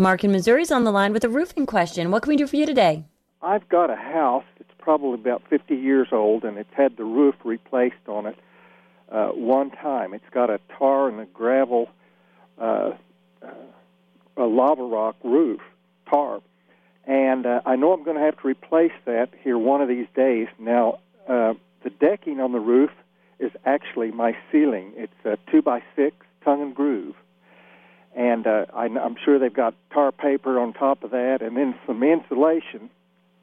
Mark in Missouri is on the line with a roofing question. What can we do for you today? I've got a house that's probably about 50 years old, and it's had the roof replaced on it uh, one time. It's got a tar and a gravel, uh, uh, a lava rock roof, tar. And uh, I know I'm going to have to replace that here one of these days. Now, uh, the decking on the roof is actually my ceiling. It's a two by six tongue and groove, and uh, I, I'm sure they've got tar paper on top of that, and then some insulation,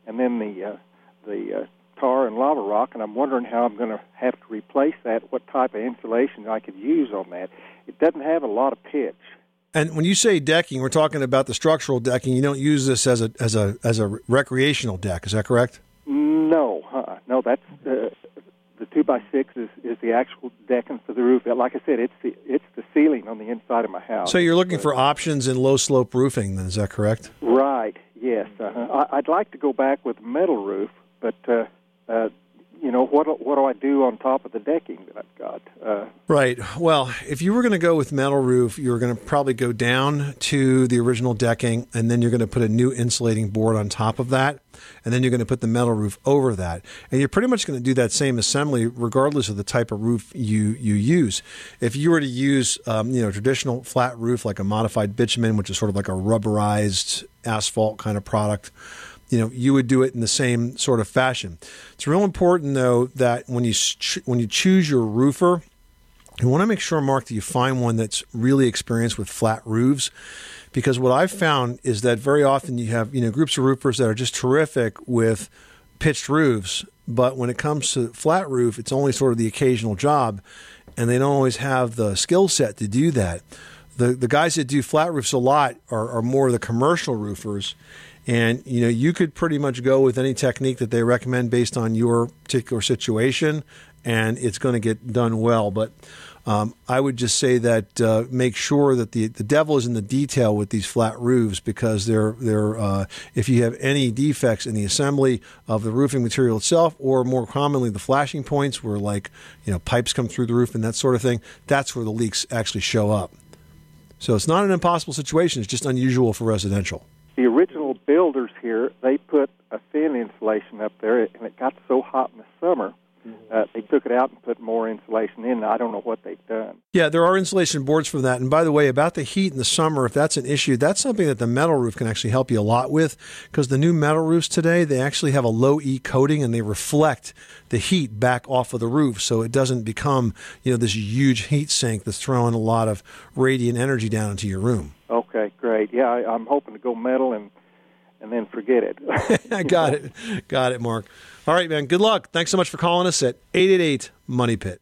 and then the uh, the uh, tar and lava rock. And I'm wondering how I'm going to have to replace that. What type of insulation I could use on that? It doesn't have a lot of pitch. And when you say decking, we're talking about the structural decking. You don't use this as a as a as a recreational deck. Is that correct? No, uh, no, that's uh, two by six is, is the actual decking for the roof. Like I said, it's the it's the ceiling on the inside of my house. So you're looking for options in low slope roofing. Then is that correct? Right. Yes. Uh-huh. I, I'd like to go back with metal roof, but uh, what what do I do on top of the decking that I've got? Uh, right. Well, if you were going to go with metal roof, you're going to probably go down to the original decking, and then you're going to put a new insulating board on top of that, and then you're going to put the metal roof over that, and you're pretty much going to do that same assembly regardless of the type of roof you you use. If you were to use um, you know traditional flat roof like a modified bitumen, which is sort of like a rubberized asphalt kind of product you know you would do it in the same sort of fashion. It's real important though that when you when you choose your roofer, you want to make sure, Mark, that you find one that's really experienced with flat roofs. Because what I've found is that very often you have you know groups of roofers that are just terrific with pitched roofs, but when it comes to flat roof, it's only sort of the occasional job, and they don't always have the skill set to do that. The the guys that do flat roofs a lot are, are more the commercial roofers, and you know, you could pretty much go with any technique that they recommend based on your particular situation, and it's going to get done well. But um, I would just say that uh, make sure that the the devil is in the detail with these flat roofs because they're they're uh, if you have any defects in the assembly of the roofing material itself, or more commonly the flashing points where like you know pipes come through the roof and that sort of thing, that's where the leaks actually show up. So it's not an impossible situation; it's just unusual for residential builders here, they put a thin insulation up there, and it got so hot in the summer uh, they took it out and put more insulation in. I don't know what they've done. Yeah, there are insulation boards for that. And by the way, about the heat in the summer, if that's an issue, that's something that the metal roof can actually help you a lot with because the new metal roofs today, they actually have a low E coating and they reflect the heat back off of the roof so it doesn't become, you know, this huge heat sink that's throwing a lot of radiant energy down into your room. Okay, great. Yeah, I, I'm hoping to go metal and and then forget it. I got it. Got it, Mark. All right, man. Good luck. Thanks so much for calling us at 888 Money Pit.